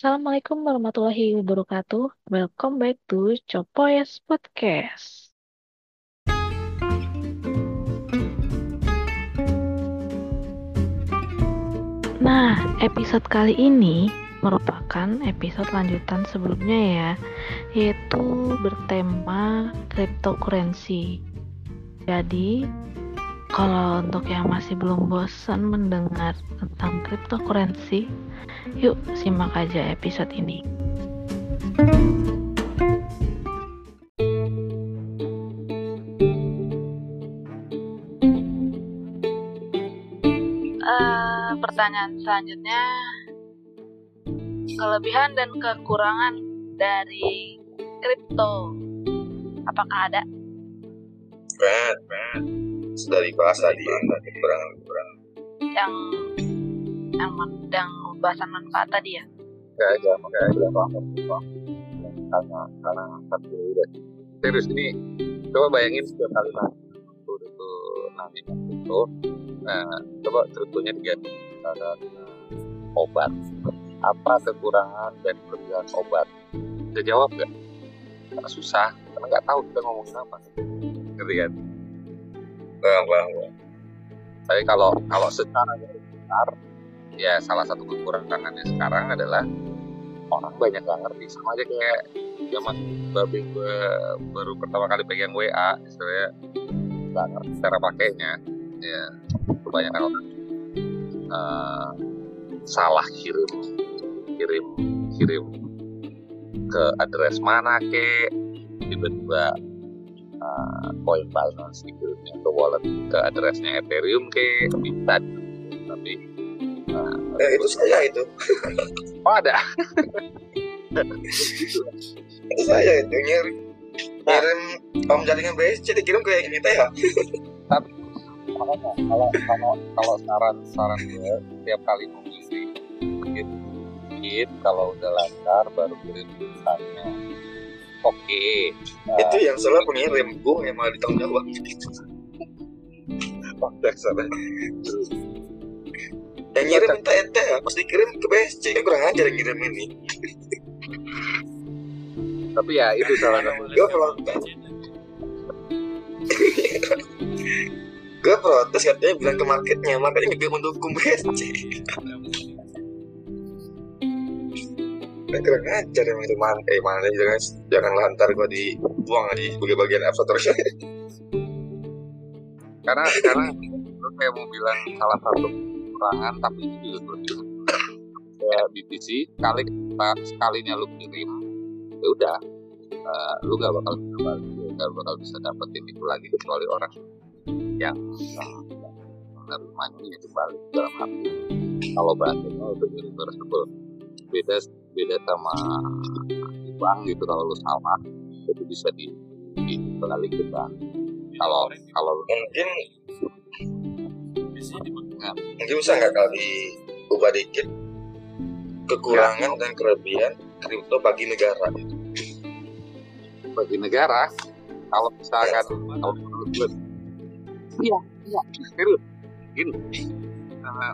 Assalamualaikum warahmatullahi wabarakatuh. Welcome back to Copoyes Podcast. Nah, episode kali ini merupakan episode lanjutan sebelumnya ya, yaitu bertema cryptocurrency. Jadi, kalau untuk yang masih belum bosan mendengar tentang cryptocurrency, yuk simak aja episode ini. Uh, pertanyaan selanjutnya, kelebihan dan kekurangan dari kripto, apakah ada? Banget, banget. Sudah dibahas tadi kekurangan. Yang yang yang bahasan manfaat tadi ya? Gak aja, gak aja banget karena karena satu udah serius ini coba bayangin setiap kali nanti itu itu nanti itu nah coba ceritanya diganti misalkan obat apa kekurangan dan kelebihan obat bisa jawab gak? karena susah karena nggak tahu kita ngomongin apa ngerti kan? Bang. Tapi kalau kalau secara besar ya salah satu kekurangannya sekarang adalah orang banyak gak ngerti sama aja kayak zaman babi gue baru pertama kali pegang WA istilahnya gak ngerti cara pakainya ya kebanyakan orang uh, salah kirim kirim kirim ke address mana ke tiba-tiba uh, coin balance dikirimnya ke wallet ke addressnya Ethereum ke bisa tapi uh, eh, itu saya itu. Oh ada. Itu saya itu ngirim. Ngirim om jaringan BSC dikirim ke kita ya tapi makanya kalau kalau kalau saran saran gue setiap kali mau ngirim dikit kalau udah lancar baru kirim tulisannya oke. Okay. nah, itu yang salah pengirim. gue yang malah ditanggung jawab. Dasar yang ngirim minta ente ya pas dikirim ke BSC kurang ajar yang ngirim ini. Tapi ya itu salah gue protes gue protes katanya bilang ke marketnya marketnya nggak mendukung BSC Kan kurang ajar emang itu mana eh mana jangan jangan lantar gue dibuang di sebagai bagian absorber karena karena lu kayak mau bilang salah satu kekurangan tapi itu juga terus kayak BTC kali sekalinya lu kirim ya udah. Uh, lu gak bakal balik gak bakal bisa dapetin itu lagi kecuali orang yang menerimanya itu balik dalam hati. Kalau bahasanya itu irreversible beda beda sama di bank gitu kalau lu salah itu bisa di, di balik ke bank kalau kalau mungkin mungkin bisa nggak kalau diubah dikit? Kekurangan ya. dan kelebihan kripto bagi negara. Bagi negara? Kalau misalkan kalau menurut gue iya iya. Serius? Gini. Nah,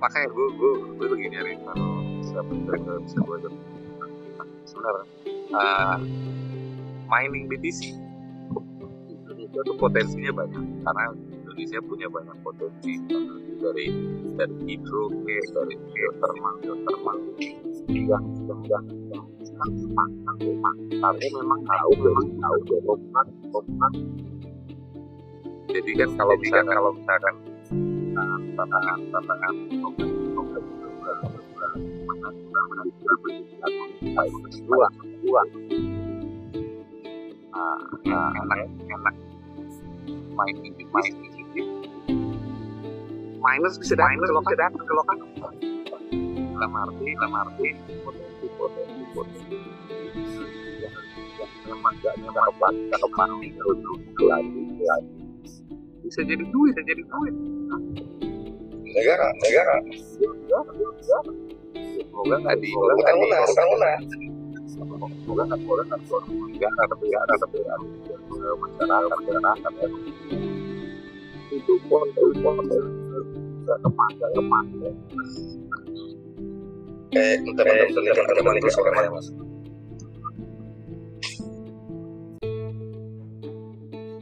makanya gue gue gue lagi nyari kalau bisa bisa bisa gue sebenarnya uh, mining BTC. Indonesia tuh potensinya banyak karena Indonesia punya banyak potensi dari dari hidro ke dari geothermal geothermal. Yang yang yang yang karena memang tahu memang tahu demokrat demokrat jadi kan kalau misalkan kalau misalkan tantangan tantangan uang uang enak enak main ini main ini minus bisa datang ke lokasi datang ke lokasi dalam arti dalam arti potensi potensi potensi yang memang gak dapat dapat terus lagi lagi bisa jadi duit bisa jadi duit negara negara semoga nggak di bukan munas bukan munas semoga nggak boleh nggak boleh negara tapi ya tapi ya masyarakat masyarakat ya itu pun itu pun nggak kepake nggak kepake kayak teman-teman zaman itu sekarang mas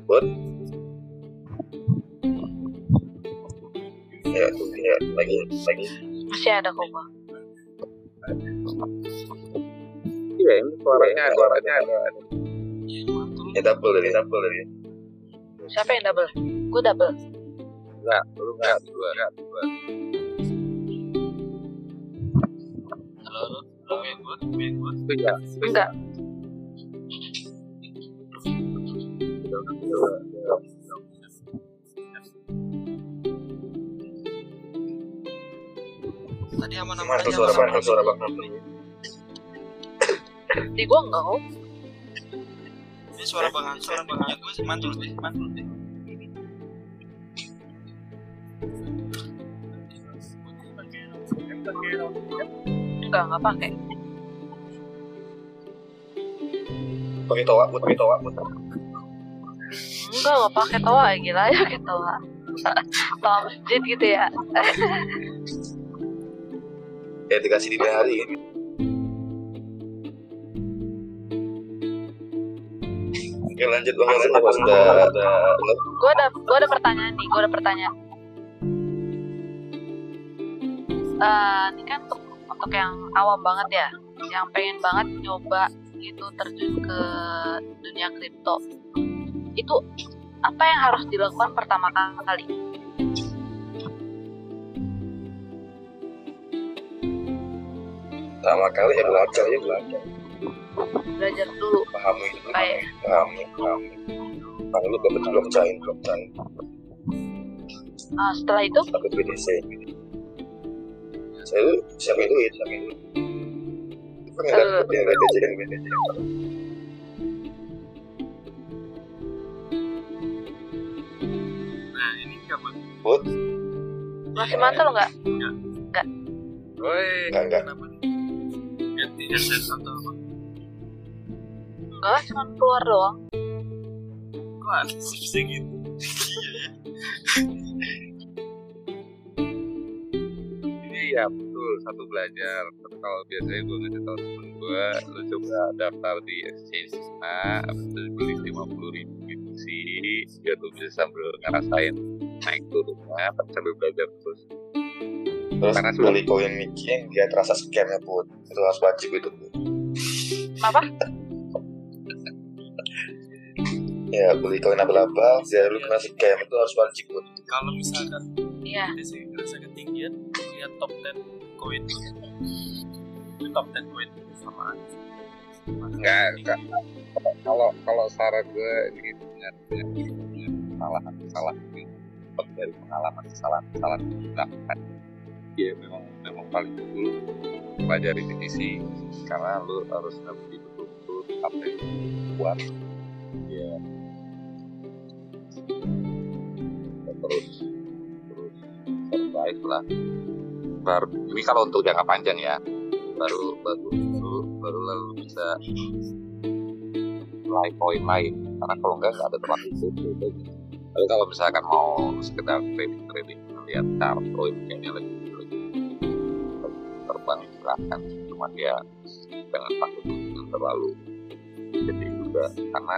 buat ya ya lagi lagi Masih ada kok gua. iya ini suaranya suaranya ada ya double dari double dari Siapa yang double? Gue double. enggak lu enggak dua enggak dua Halo, halo. Halo, yang gue, yang gue. ya Enggak. Tadi Gimana aja. tuh suara bang aja. suara bang Di gua enggak kok. Ini suara bang Hansa, punya gue sih mantul deh, mantul deh. Enggak, enggak pakai. pakai toa buat pakai toa buat Enggak, enggak pakai toa. Gila ya pakai toa. toa masjid gitu ya. ya dikasih di hari kan Oke lanjut bang lanjut apa sudah ada Gue ada gue ada pertanyaan nih, gue ada pertanyaan. Eh, ini kan untuk untuk yang awam banget ya, yang pengen banget nyoba gitu terjun ke dunia kripto. Itu apa yang harus dilakukan pertama kali? Pertama kali ya belajar ya belajar. Belajar dulu pahami dulu pahami pahami pahami lu belum blockchain blockchain. Ah, setelah itu? Takut BTC saya tuh siapa duit? Siapa duit? Kan nggak dapet yang BTC kan BTC Nah, ini siapa? masih mantul nggak? Woi, enggak enggak Ganti headset atau apa? Enggak, cuma keluar doang. Kok aneh sih? Iya ya. betul satu belajar kalau biasanya gue ngasih tau temen gue lu coba daftar di exchange sana habis itu beli lima puluh ribu gitu sih biar lu bisa sambil ngerasain naik turunnya sambil belajar terus terus Karena sudah- beli koin Mickey yang dia terasa scamnya pun itu harus wajib itu pun Apa? ya beli koin abal-abal biar lu kena scam itu harus wajib pun Kalau misalkan Iya. BTC ngerasa ketinggian, lihat top 10 koin. Itu top 10 koin sama aja. enggak enggak kalau kalau saran gue ini dengan kesalahan kesalahan dari pengalaman kesalahan kesalahan yang dilakukan ya memang memang paling dulu pelajari divisi karena lu harus ngerti betul-betul lu buat ya Ya, terus terus survive lah. Baru ini kalau untuk jangka panjang ya baru baru baru, baru lalu bisa mulai poin lain. Karena kalau enggak nggak ada tempat itu. Tapi kalau misalkan mau sekedar trading trading melihat chart oh ini kayaknya lagi terbang silahkan cuma dia jangan takut dengan terlalu jadi juga. Karena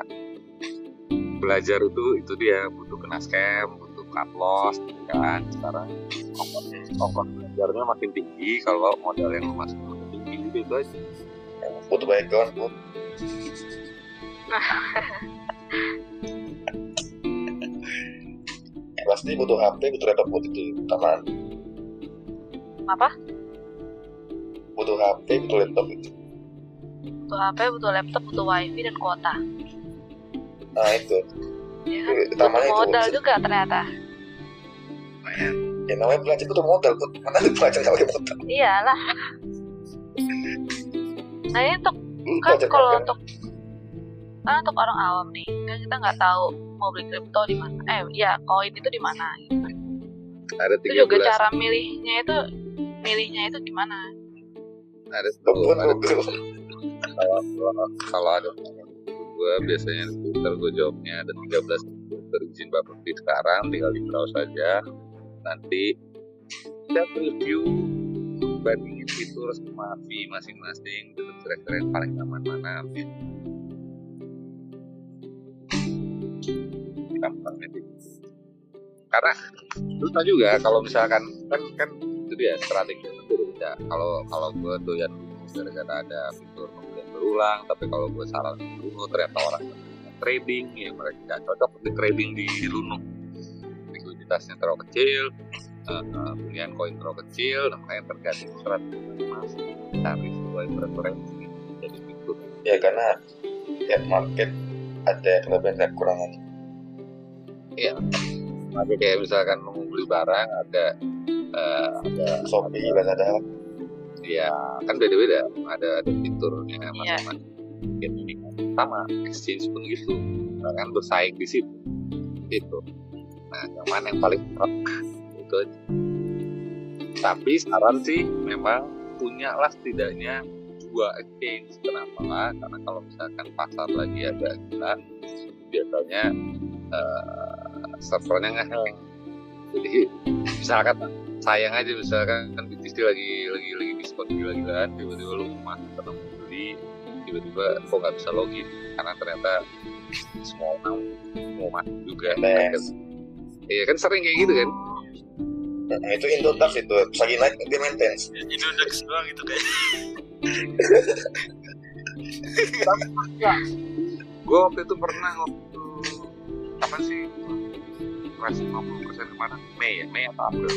belajar itu itu dia butuh kena scam butuh cut loss ya kan. Sekarang ongkos belajarnya makin tinggi kalau modal yang masih makin tinggi juga itu aja butuh background pun pasti butuh HP butuh laptop buat itu utama Apa? Butuh HP butuh laptop itu Butuh HP, butuh laptop, butuh wifi dan kuota. nah itu Ya kan? Itu utamanya Butuh itu modal juga ternyata. ya namanya belajar butuh modal mana ada belajar nggak pakai modal Iyalah. Nah ini untuk lu kan kalau nggak untuk kan untuk orang awam nih kan kita nggak tahu mau beli kripto di mana eh ya koin itu di mana gitu. ada itu 13 juga cara milihnya itu milihnya itu gimana ada Kebun ada kalau kalau ada gue biasanya di Twitter gue jawabnya ada 13 berizin Bapakti sekarang tinggal di browse saja. Nanti kita review bandingin fitur sama fee masing-masing. Gitu kira-kira yang paling aman mana gampang itu karena susah juga kalau misalkan kan kan itu dia strategi. itu beda kalau kalau gue doyan gara-gara ada fitur kemudian berulang tapi kalau gue saran dulu ternyata orang trading ya mereka nggak cocok untuk trading di Luno. Likuiditasnya terlalu kecil uh, uh, pilihan koin terlalu kecil dan makanya tergantung strategi masing cari sesuai preferensi jadi fitur ya karena tiap market ada kelebihan dan kekurangan. Aja kayak misalkan mau beli barang ada eh, ada Shopee Lazada ya kan? Beda-beda. Ada ada fiturnya masing-masing. Ini sama exchange pun gitu. Nah, kan bersaing di situ. Itu nah yang mana yang paling top itu aja. tapi saran sih memang punya lah setidaknya dua exchange. Kenapa lah karena kalau misalkan pasar lagi ada gila biasanya eh, servernya ngehang jadi misalkan sayang aja misalkan kan BTC lagi lagi lagi diskon gila-gilaan tiba-tiba lu atau mau beli tiba-tiba kok nggak bisa login? Karena ternyata semua orang mau masuk juga. Yes. iya kan sering kayak gitu kan? Nah, itu Indodax itu lagi naik dia maintenance. Indodax doang itu kayak gue waktu itu pernah waktu kapan sih kelas 50% ke mana? Mei ya Mei atau April.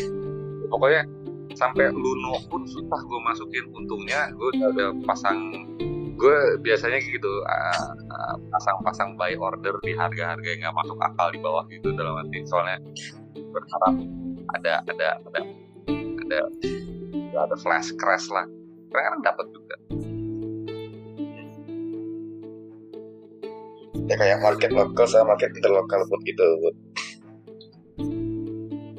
Pokoknya sampai Luno pun susah gue masukin. Untungnya gue udah pasang gue biasanya gitu uh, uh, pasang-pasang buy order di harga-harga yang nggak masuk akal di bawah gitu dalam arti soalnya berharap ada ada ada ada ada flash crash lah. Kadang dapat juga. Ya kayak market lokal sama market interlokal pun gitu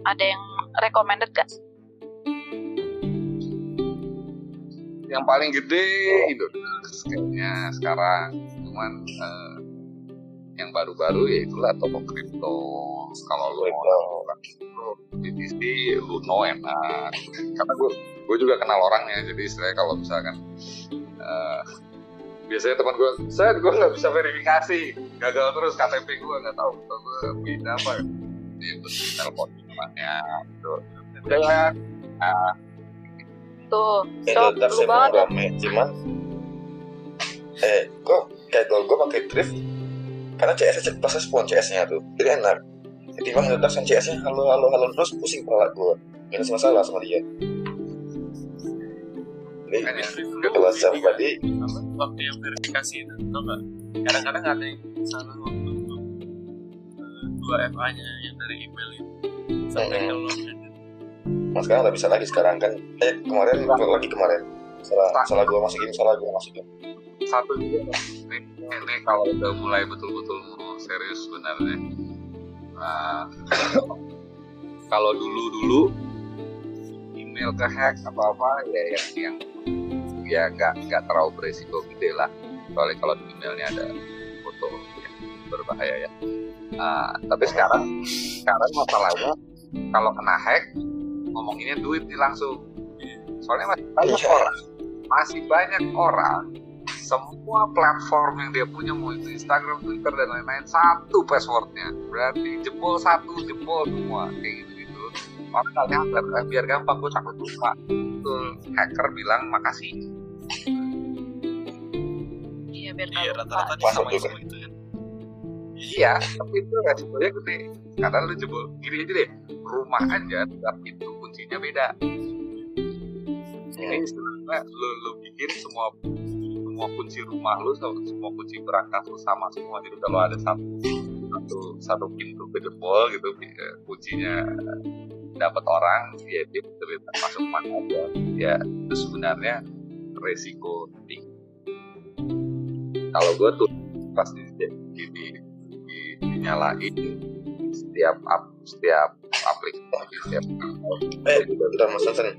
Ada yang recommended gak? yang paling gede Indodax kayaknya sekarang. Cuman eh, yang baru-baru ya itulah toko kripto. Kalau lu mau orang kripto BTC Luno enak. Karena gue gue juga kenal orangnya jadi istilahnya kalau misalkan eh, biasanya teman gue saya gue nggak bisa verifikasi. Gagal terus KTP gue nggak tahu atau gue pindah apa. Ya terus telepon orangnya gitu. Udah uh, Tuh, stop, Indodax dulu emang banget. rame cuman eh kok kayak kalau gue pakai Thrift? Karena CS nya pas respon CS nya tuh jadi enak. Ketimbang yang CS nya halo halo halo terus pusing kepala gue minus masalah sama dia. Jadi kan? ya kalau secara pribadi apa, waktu yang verifikasi itu tau nggak? Kadang-kadang ada yang salah waktu untuk dua FA nya yang dari email itu. Sampai ke Mm-mm. login Nah sekarang nggak bisa lagi sekarang kan? Eh kemarin keluar lagi kemarin? Salah, salah gue masukin, salah gue masukin. Satu juga ini, ini kalau udah mulai betul-betul mau serius sebenarnya Nah, kalau dulu-dulu email ke hack apa apa ya yang yang ya nggak nggak terlalu beresiko gede lah. Kecuali kalau di emailnya ada foto yang berbahaya ya Nah, tapi sekarang sekarang masalahnya kalau kena hack ngomonginnya duit nih langsung. Soalnya masih banyak Iya. orang masih banyak orang semua platform yang dia punya mau itu Instagram, Twitter dan lain-lain satu passwordnya. Berarti jebol satu jebol semua kayak gitu gitu orang nggak nyadar eh, biar gampang gue takut lupa. Tuh, hacker bilang makasih. Iya, biar iya rata-rata sama itu iya tapi itu resikonya gede karena lu jebol gini aja deh. Rumah aja tiap pintu kuncinya beda. Ini istilahnya lu, lu bikin semua semua kunci rumah lu sama semua kunci berangkas lu sama semua jadi kalau ada satu satu satu pintu ke jebol gitu eh, kuncinya dapat orang ya dia bisa bebas masuk mana aja. Ya itu sebenarnya resiko tinggi. Kalau gue tuh di, di, di- dinyalain setiap ap, setiap aplikasi setiap Eh bentar mas Sansan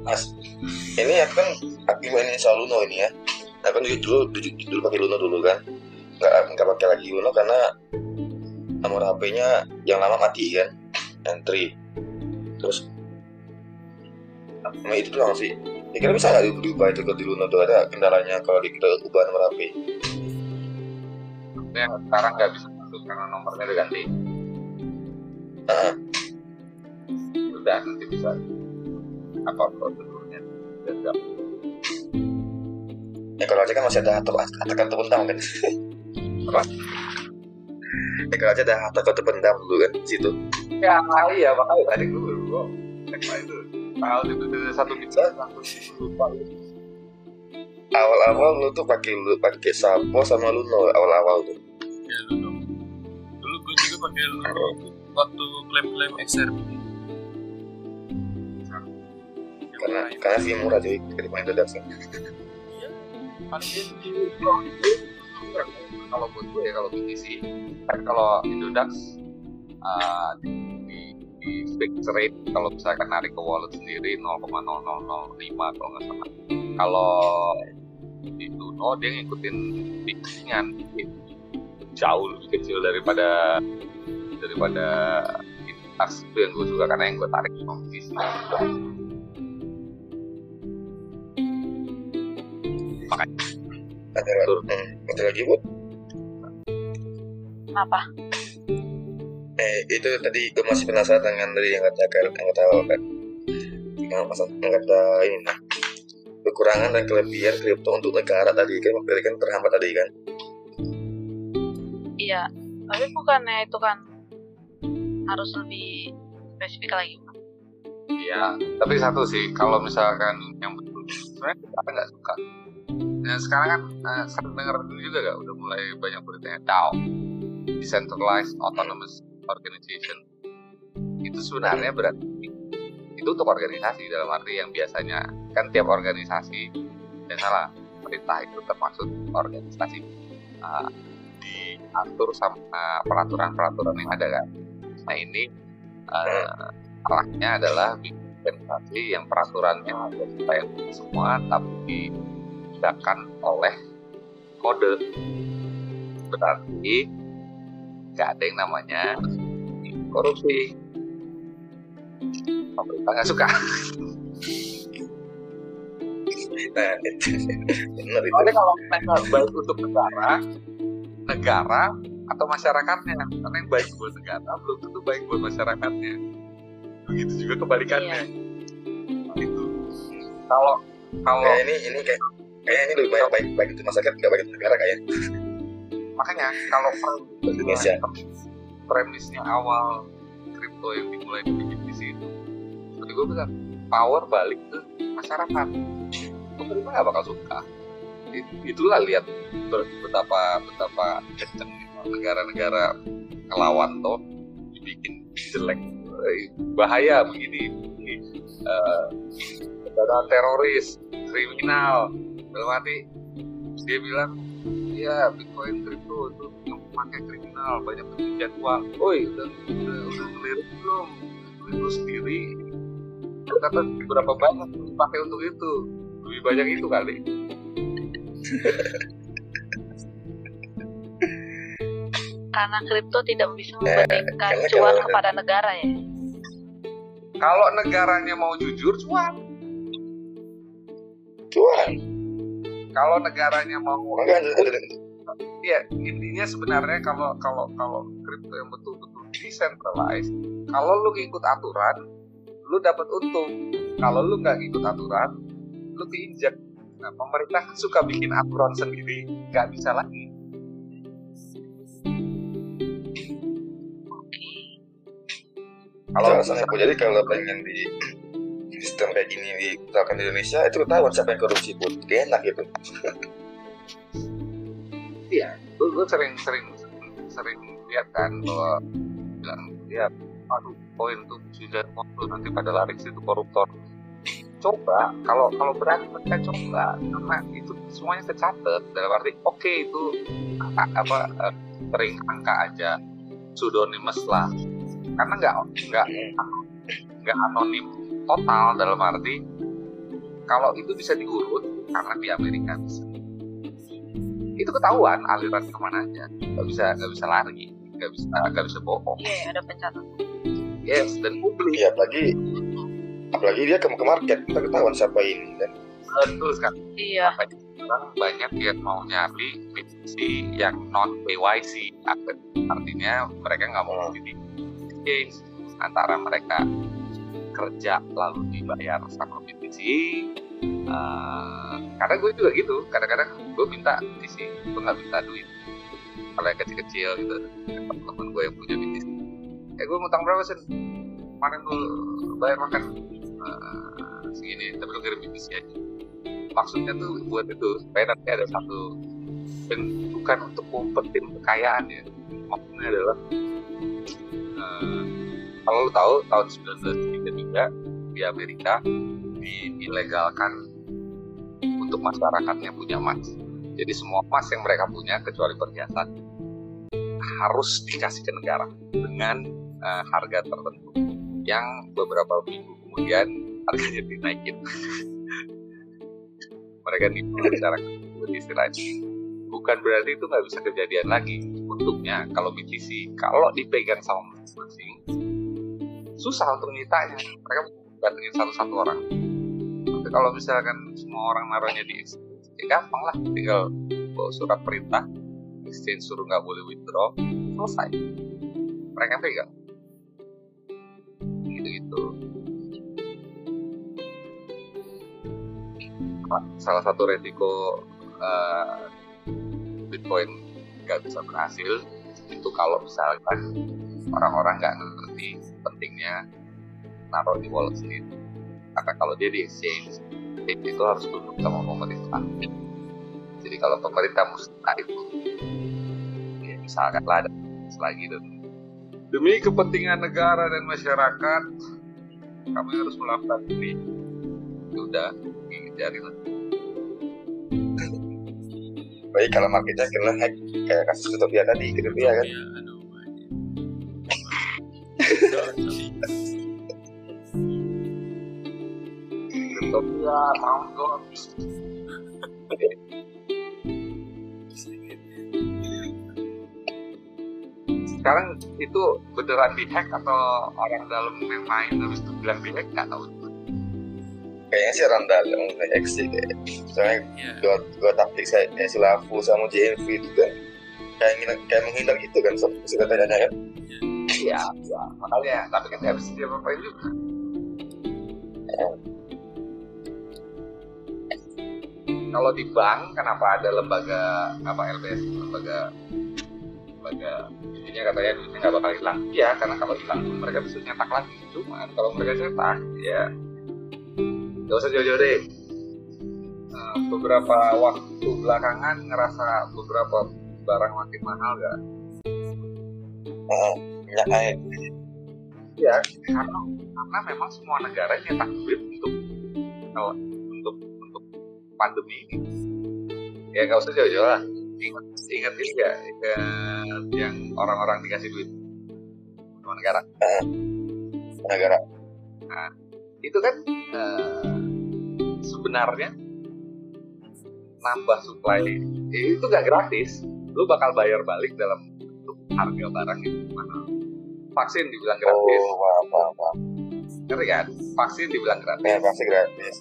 Mas Ini ya kan aktif ini soal Luno ini ya. Nah kan dulu, dulu, dulu, pakai Luno dulu kan. Nggak, nggak pakai lagi Luno karena Nomor HP-nya yang lama mati kan? Entry. Terus Cuma itu doang sih. Ya kira bisa nggak di- diubah itu ke di Luna tuh? Ada kendalanya kalau kita ubah nomor HP. Yang sekarang nggak bisa masuk karena nomornya udah ganti udah nanti bisa apa prosedurnya dan nggak Ya kalau aja kan masih ada harta harta kartu pendam kan. Apa? Ya kalau aja ada harta kartu pendam dulu kan di situ. ya kali ya makanya tadi gue baru gue itu tahu satu bisa satu lupa Awal-awal lu tuh pakai lu pakai Sapo sama Luno awal-awal tuh. ya dulu dulu gue juga pakai Luno waktu klaim-klaim XRP Karena karena fee murah cuy daripada Indodax. iya. Paling dia kalau buat gue ya kalau BTC kalau Indodax uh, di, di fixed rate kalau misalkan narik ke wallet sendiri 0,0005 kalau nggak salah. Kalau di Luno dia ngikutin fixingan jauh lebih kecil daripada daripada Indodax itu yang gue suka karena yang gue tarik BTC makanya. Ada Betul. hmm, ada lagi buat Apa? eh itu tadi gue masih penasaran dengan dari yang kata yang kata kan yang kata ini nah kekurangan dan kelebihan kripto untuk negara tadi kan tadi kan terhambat tadi kan Iya. Tapi bukannya itu kan harus lebih spesifik lagi. Pak? Iya, tapi satu sih, kalau misalkan yang betul, sebenarnya kita nggak suka. Nah, sekarang kan eh, sering dengar juga gak, udah mulai banyak beritanya DAO, Decentralized Autonomous Organization. Itu sebenarnya berarti itu untuk organisasi dalam arti yang biasanya kan tiap organisasi dan salah pemerintah itu termasuk organisasi eh, diatur sama peraturan-peraturan yang ada kan. Nah ini eh, arahnya adalah organisasi yang peraturannya ada supaya semua tapi ditegakkan oleh kode berarti nggak ada yang namanya korupsi pemerintah nggak suka. Nah benar itu. Soalnya kalau baik untuk negara negara atau masyarakatnya karena yang baik buat negara belum tentu baik buat masyarakatnya. Begitu juga kebalikannya. Itu kalau kalau kayak ini ini kayak kayak ini lebih baik baik baik untuk masyarakat nggak baik untuk negara kayak makanya kalau Indonesia. premisnya awal kripto yang dimulai di BTC itu seperti gue bilang power balik ke masyarakat. Pemerintah nggak bakal suka. It- itulah lihat betapa betapa kenceng negara-negara ngelawan toh dibikin jelek. Eh, bahaya begini Ini, eh, negara teroris kriminal. Arti dia bilang ya bitcoin kripto itu yang memakai kriminal banyak pencucian uang oi udah udah udah ngelirik belum? Lu sendiri Kata berapa banyak dipakai untuk itu? Lebih banyak itu kali. Karena kripto tidak bisa Eh, memberikan karena cuan kalau- kepada negara ya. kalau negaranya mau jujur cuan. Cuan. Kalau negaranya mau maka ada, ada, ya intinya sebenarnya kalau kalau kalau kripto yang betul-betul decentralized kalau lu ngikut aturan lu dapat untung. Kalau lu nggak ngikut aturan lu diinjak nah pemerintah suka bikin aturan sendiri nggak bisa lagi. Kalau alasannya Bu. jadi kalau pengen di sistem kayak gini di misalkan di Indonesia itu ketahuan siapa yang korupsi pun Kayak enak gitu iya gue, gue sering sering sering lihat kan bahwa bilang ya aduh poin tuh sudah waktu nanti pada lari situ koruptor. Coba kalau kalau berani mereka coba karena itu semuanya tercatat dalam arti oke itu a- apa eh, sering angka aja pseudonymous lah. Karena nggak nggak nggak anonim total dalam arti kalau itu bisa diurut karena di Amerika bisa. Itu ketahuan aliran ke mana aja nggak bisa nggak bisa lari nggak bisa nggak bisa bohong. Iya, ada pencatatan. Yes dan publik Iya apalagi apalagi dia ke, ke market kita ketahuan siapa ini kan? Betul sekali. Iya. Banyak yang mau nyari PTC yang non Art- artinya mereka nggak mau Hmm. jadi exchange antara mereka kerja lalu dibayar sama PTC Eh, karena gue juga gitu kadang-kadang gue minta PTC gue nggak minta duit. Kalau yang kecil-kecil gitu teman gue yang punya eh gue ngutang berapa sih kemarin gue bayar makan eh, segini tapi lu kirim PTC aja maksudnya tuh buat itu supaya nanti ada satu dan bukan untuk ngumpetin kekayaan ya. Maksudnya adalah eh, kalau lu tahu tahun 1933 di Amerika diilegalkan untuk masyarakatnya punya emas. Jadi semua emas yang mereka punya kecuali perhiasan harus dikasih ke negara dengan eh, harga tertentu yang beberapa minggu kemudian harganya dinaikin. Mereka nipu masyarakat istilahnya bukan berarti itu nggak bisa kejadian lagi. Untungnya kalau BTC kalau dipegang sama masing-masing susah untuk nyitanya mereka datengin satu-satu orang. Tapi kalau misalkan semua orang naruhnya di exchange ya gampang lah. Tinggal bawa surat perintah exchange suruh nggak boleh withdraw selesai. Mereka pegang gitu-gitu salah satu resiko uh, Bitcoin nggak bisa berhasil itu kalau misalkan orang-orang nggak ngerti pentingnya naruh di wallet sendiri. Karena kalau dia di exchange itu harus tunduk sama pemerintah. Jadi kalau pemerintah musnah itu ya misalkan lah ada lagi dan demi kepentingan negara dan masyarakat kami harus melakukan ini. Ya udah dihindari lah baik kalau marketnya kena hack kayak kasus Utopia tadi Utopia kan? Iya, aduh. Utopia, Mount sekarang itu beneran dihack atau orang dalam yang main itu bilang dihack? Nggak tahu. Kayaknya sih randal yang exit deh soalnya Iya. dua, dua taktik saya kayak Silafu sama JMV itu kan kayak ngin- kayak menghindar gitu kan sob. Si katanya kan iya iya. Makanya tapi kan nggak bisa diapa-apain juga? Kalau di bank kenapa ada lembaga apa LBS lembaga lembaga intinya katanya duitnya nggak bakal hilang iya karena kalau hilang pun mereka bisa nyetak lagi cuman kalau mereka cetak ya nggak usah jauh-jauh deh Nah, beberapa waktu belakangan ngerasa beberapa barang makin mahal gak? minyak air Ya, karena karena memang semua negara nyetak duit untuk kalau untuk untuk pandemi ini. Ya nggak usah jauh-jauh lah. Ingat ingat ini nggak ingat yang orang-orang dikasih duit sama negara. negara Itu kan eh, sebenarnya nambah supply itu nggak gratis. Lu bakal bayar balik dalam bentuk harga barang yang mana. Vaksin dibilang gratis, oh maaf maaf maaf ngerti kan? Vaksin dibilang gratis. ya gratis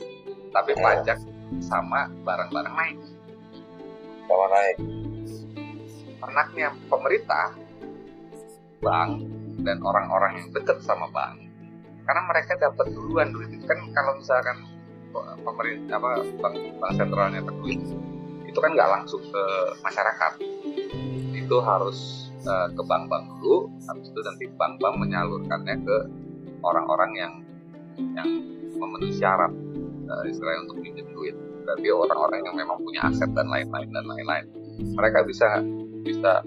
tapi Oh. pajak sama barang-barang naik. Sama naik. Enaknya pemerintah, bank, dan orang-orang yang dekat sama bank, karena mereka dapat duluan duit. Kan kalau misalkan pemerintah apa bank, bank sentralnya duit itu kan nggak langsung ke masyarakat. Itu harus eh, ke bank-bank dulu habis itu nanti bank-bank menyalurkannya ke orang-orang yang yang memenuhi syarat eh, istilahnya untuk pinjam duit berarti orang-orang yang memang punya aset dan lain-lain dan lain-lain. Mereka bisa bisa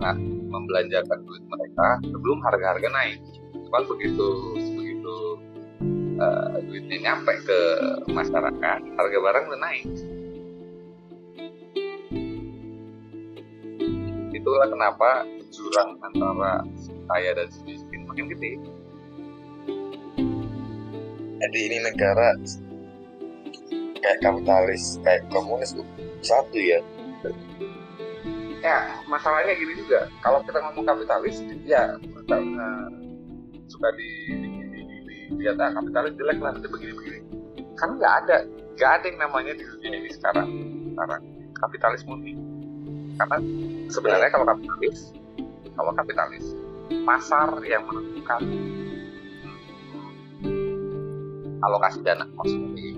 nah, membelanjakan duit mereka sebelum harga-harga naik. Cuman begitu begitu eh, duitnya nyampe ke masyarakat harga barang udah naik. Itulah kenapa jurang antara kaya dan miskin makin gede. Jadi ini negara kayak kapitalis kayak komunis satu ya. Ya masalahnya gini juga. Kalau kita ngomong kapitalis ya eh, suka di, dilihat ah kapitalis jelek lah nanti begini-begini. Kan nggak ada nggak ada yang namanya di dunia ini sekarang sekarang kapitalis murni. Karena sebenarnya kalau kapitalis kalau kapitalis pasar yang menentukan alokasi dana maksudnya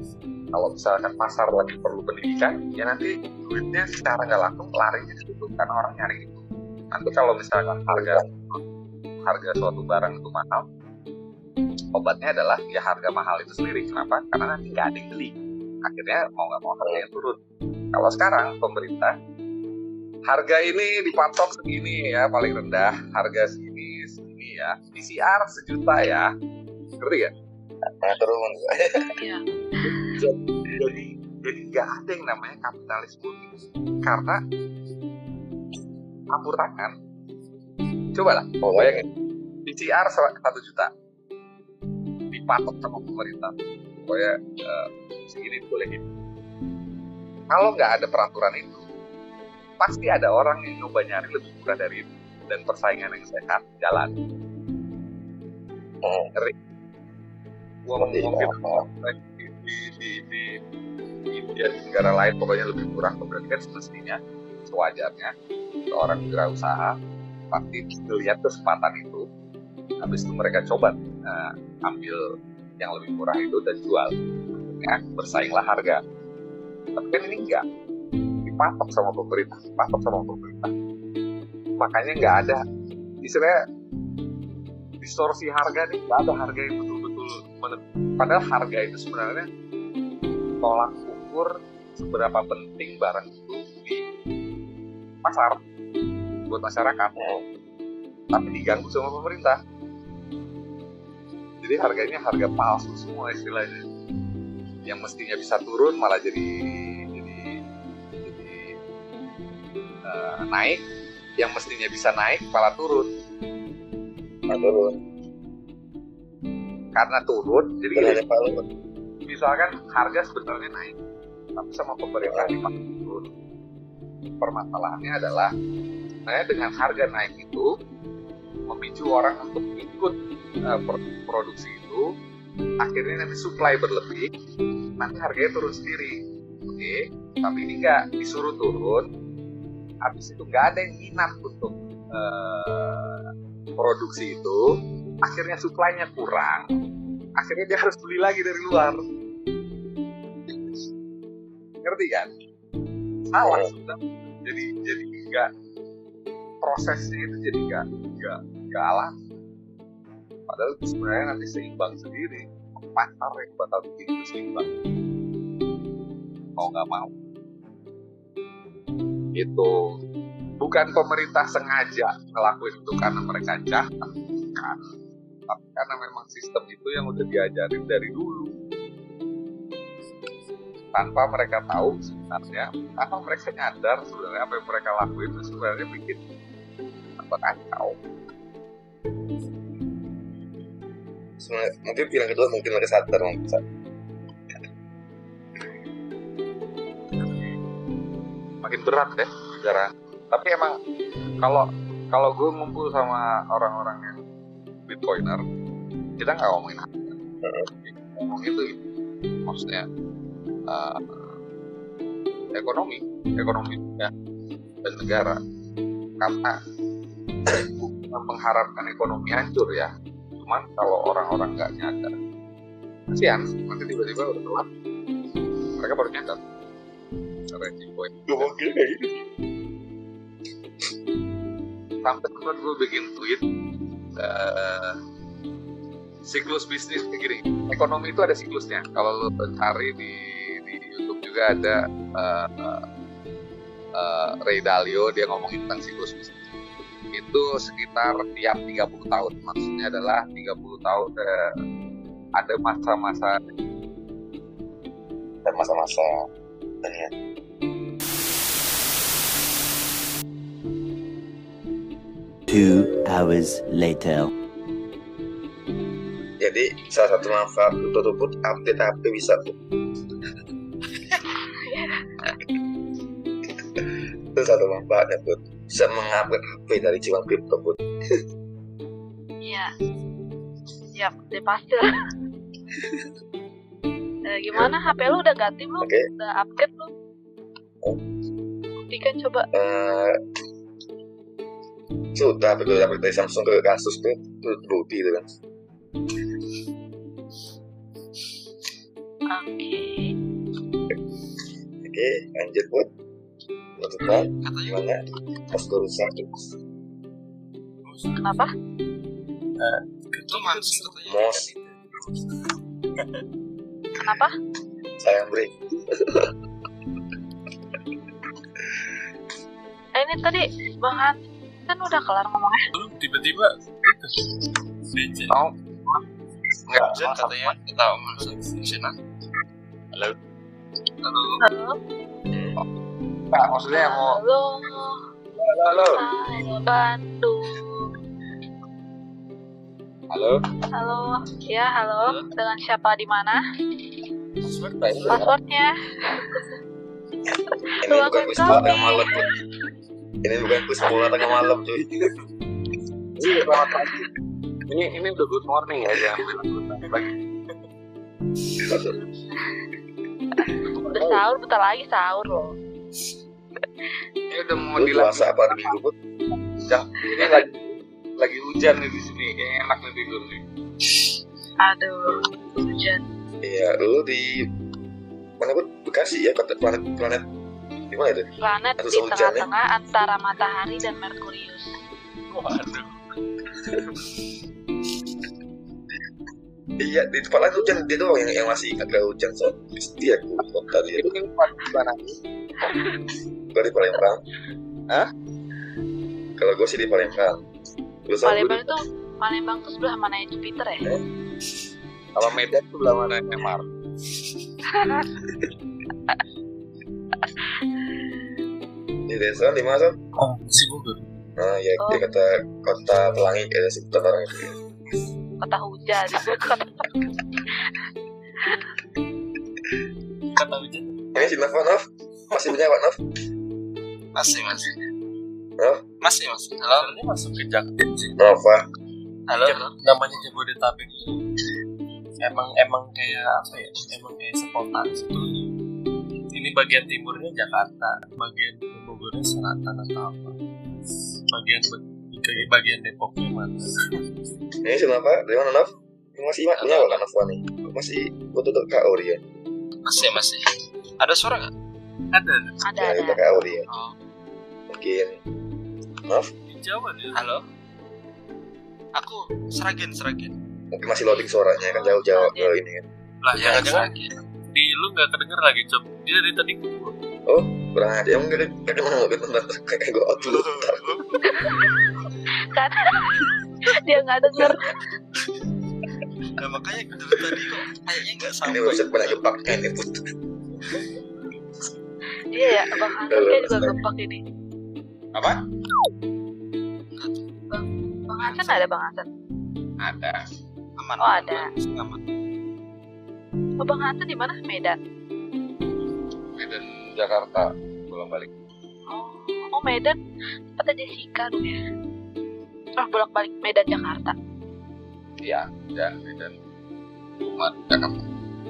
kalau misalkan pasar lagi perlu pendidikan ya nanti duitnya secara nggak langsung lari ke situ karena orang nyari itu. Nanti kalau misalkan harga harga suatu barang itu mahal obatnya adalah ya harga mahal itu sendiri. Kenapa? Karena nanti nggak ada yang beli. Akhirnya mau nggak mau harganya turun. Kalau sekarang pemerintah harga ini dipatok segini ya paling rendah harga segini segini ya. PCR sejuta ya. Ngerti ya? Nah, turun. Iya. jadi jadi nggak ada yang namanya kapitalis murni karena campur tangan. Coba lah Oh, bayangin. PCR satu juta. Dipatok sama pemerintah. Pokoknya eh, segini boleh. Kalau nggak ada peraturan itu pasti ada orang yang nyoba nyari lebih murah dari itu. Dan persaingan yang sehat jalan. Hmm. ngeri. Gua paham. Di, di, di, di, di India di negara lain pokoknya lebih murah berarti kan semestinya sewajarnya seorang wirausaha pasti melihat kesempatan itu. Habis itu mereka coba eh, ambil yang lebih murah itu dan jual. Ya bersainglah harga. Tapi kan ini enggak. Dipatok sama pemerintah dipatok sama pemerintah. Makanya nggak ada istilahnya distorsi harga nih nggak ada harga yang menentu padahal harga itu sebenarnya tolak ukur seberapa penting barang itu di pasar buat masyarakat. Tapi diganggu sama pemerintah. Jadi harganya harga palsu semua istilahnya. Yang mestinya bisa turun malah jadi jadi jadi eh, naik. Yang mestinya bisa naik malah turun. Nah, turun. Karena turun jadi gini, misalkan harga sebenarnya naik tapi sama pemerintah dipaksa turun. Permasalahannya adalah saya dengan harga naik itu memicu orang untuk ikut pro- produksi itu akhirnya nanti supply berlebih nanti harganya turun sendiri. Oke tapi ini nggak disuruh turun habis itu nggak ada yang minat untuk eh, produksi itu akhirnya supply-nya kurang. Akhirnya dia harus beli lagi dari luar. Ngerti kan? Salah sudah. Jadi jadi enggak prosesnya itu jadi enggak enggak enggak alam. Padahal itu sebenarnya nanti seimbang sendiri. Pasar yang bakal bikin itu seimbang. Mau nggak mau. Itu bukan pemerintah sengaja ngelakuin itu karena mereka jahat bukan tapi karena memang sistem itu yang udah diajarin dari dulu. Tanpa mereka tahu sebenarnya tanpa mereka nyadar sebenarnya apa yang mereka lakuin itu sebenarnya bikin apa kacau. Sebenarnya, mungkin pilihan kedua mungkin mereka sadar mungkin sadar. makin berat deh bicara. Tapi emang kalau kalau gue ngumpul sama orang-orang yang bitcoiner kita nggak ngomongin harga ngomong itu maksudnya eh, ekonomi ekonomi ya dan negara. Karena bukan mengharapkan ekonomi hancur ya. Cuman kalau orang-orang nggak nyadar kasihan. Nanti tiba-tiba udah telat mereka baru nyadar. Resiko itu gitu. sampai sempat gue bikin tweet eh, siklus bisnis. Gini ekonomi itu ada siklusnya. Kalau lo cari di di YouTube juga ada eh, eh, Ray Dalio dia ngomongin tentang siklus bisnis. Itu sekitar tiap 30 tahun. Maksudnya adalah 30 tahun eh, ada masa-masa Dan masa-masa dan ya. Two hours later. Jadi salah satu manfaat untuk tubuh update HP bisa tuh. itu satu manfaatnya tuh bisa mengupgrade HP dari jiwa kripto pun Iya. Siap, ya pasti lah. Eh, gimana HP lu udah ganti belum? Oke. Udah upgrade belum? Buktikan coba. Eh, sudah tapi gue dapet dari Samsung ke kasus tuh itu bukti itu kan. Oke. oke lanjut buat penutupan katanya gimana? Pas rusak tuh. Kenapa? itu mans katanya mos. Kenapa? sayang break Eh, ini tadi Bang kan udah kelar ngomongnya. Lu tiba-tiba itu Oh, enggak. Jen katanya kita masuk Cina halo halo Halo. Enggak, maksudnya yang mau Halo. halo. Hai Bandung. Halo. Halo. Ya, halo. Dengan siapa di mana? password Passwordnya? ini Ruangan bukan kuis kami. bola tengah malam tuh ini bukan kuis bola tengah malam cuy Ini selamat pagi. Ini ini udah good morning ya, bilang good pagi. Udah sahur, bentar lagi sahur loh. Ini udah mau dilakukan. puasa apa hari minggu pun Ini lagi lagi hujan nih di sini, kayaknya enak nih tidur nih. Aduh, hujan. iya lu di mana pun Bekasi ya kota planet planet di mana itu Planet di ya? tengah-tengah antara matahari dan Merkurius. waduh iya di tempat lain hujan dia doang yang yang masih agak hujan so dia aku kota dia Itu kan di mana? gue di Palembang Hah? kalau gue sih di Palembang sama Palembang itu Palembang tuh sebelah mana Jupiter ya? Kalau Medan sebelah mana Mars? di desa di mana Son? oh si Bogor nah ya Oh. dia kata kota pelangi kayak sebutan orang itu ya. Kota hujan. Kota kata hujan. Ini si Nov? Masih punya Pak Nov? Masih masih. Hah? masih masih. Halo? Sebenarnya masuk ke Jakarta sih Nova. Halo? Namanya Jabodetabek. Itu emang emang kayak apa ya? Emang kayak sepotan situ ini bagian timurnya Jakarta bagian Bogornya selatan atau apa? Bagian ke bagian Depoknya mana? Ini si Nova dari mana Nov Ini masih punya Pak Nova nih masih foto untuk KO dia masih masih. Ada suara nggak? Ada. Ada ya ada. KO dia oh. Mungkin. Di Jawa dia halo? Aku seragen seragen. Mungkin masih loading suaranya kan jauh-jauh ke ini kan. Lah ya jangan-jangan. Seragen di lu nggak kedenger lagi cob dia dari tadi ngomong. kurang aja emang gak gak kenal gak kenal kayak gue out dulu bentar Kan dia nggak denger. nah makanya dari tadi kok kayaknya nggak ini sampai website banyak gebaknya ini put Iya ya, Bang Hasan kayak juga gempak ini. Apa? Bang Hasan ada Bang Hasan. Ada. aman Oh, ada. aman Oh, Bang Hasan di mana? Medan. Medan Jakarta pulang balik. Oh, oh Medan. Tempatnya Jessica dulu ya. Oh, bolak balik Medan Jakarta. Iya, ya Medan. Rumah Jakarta.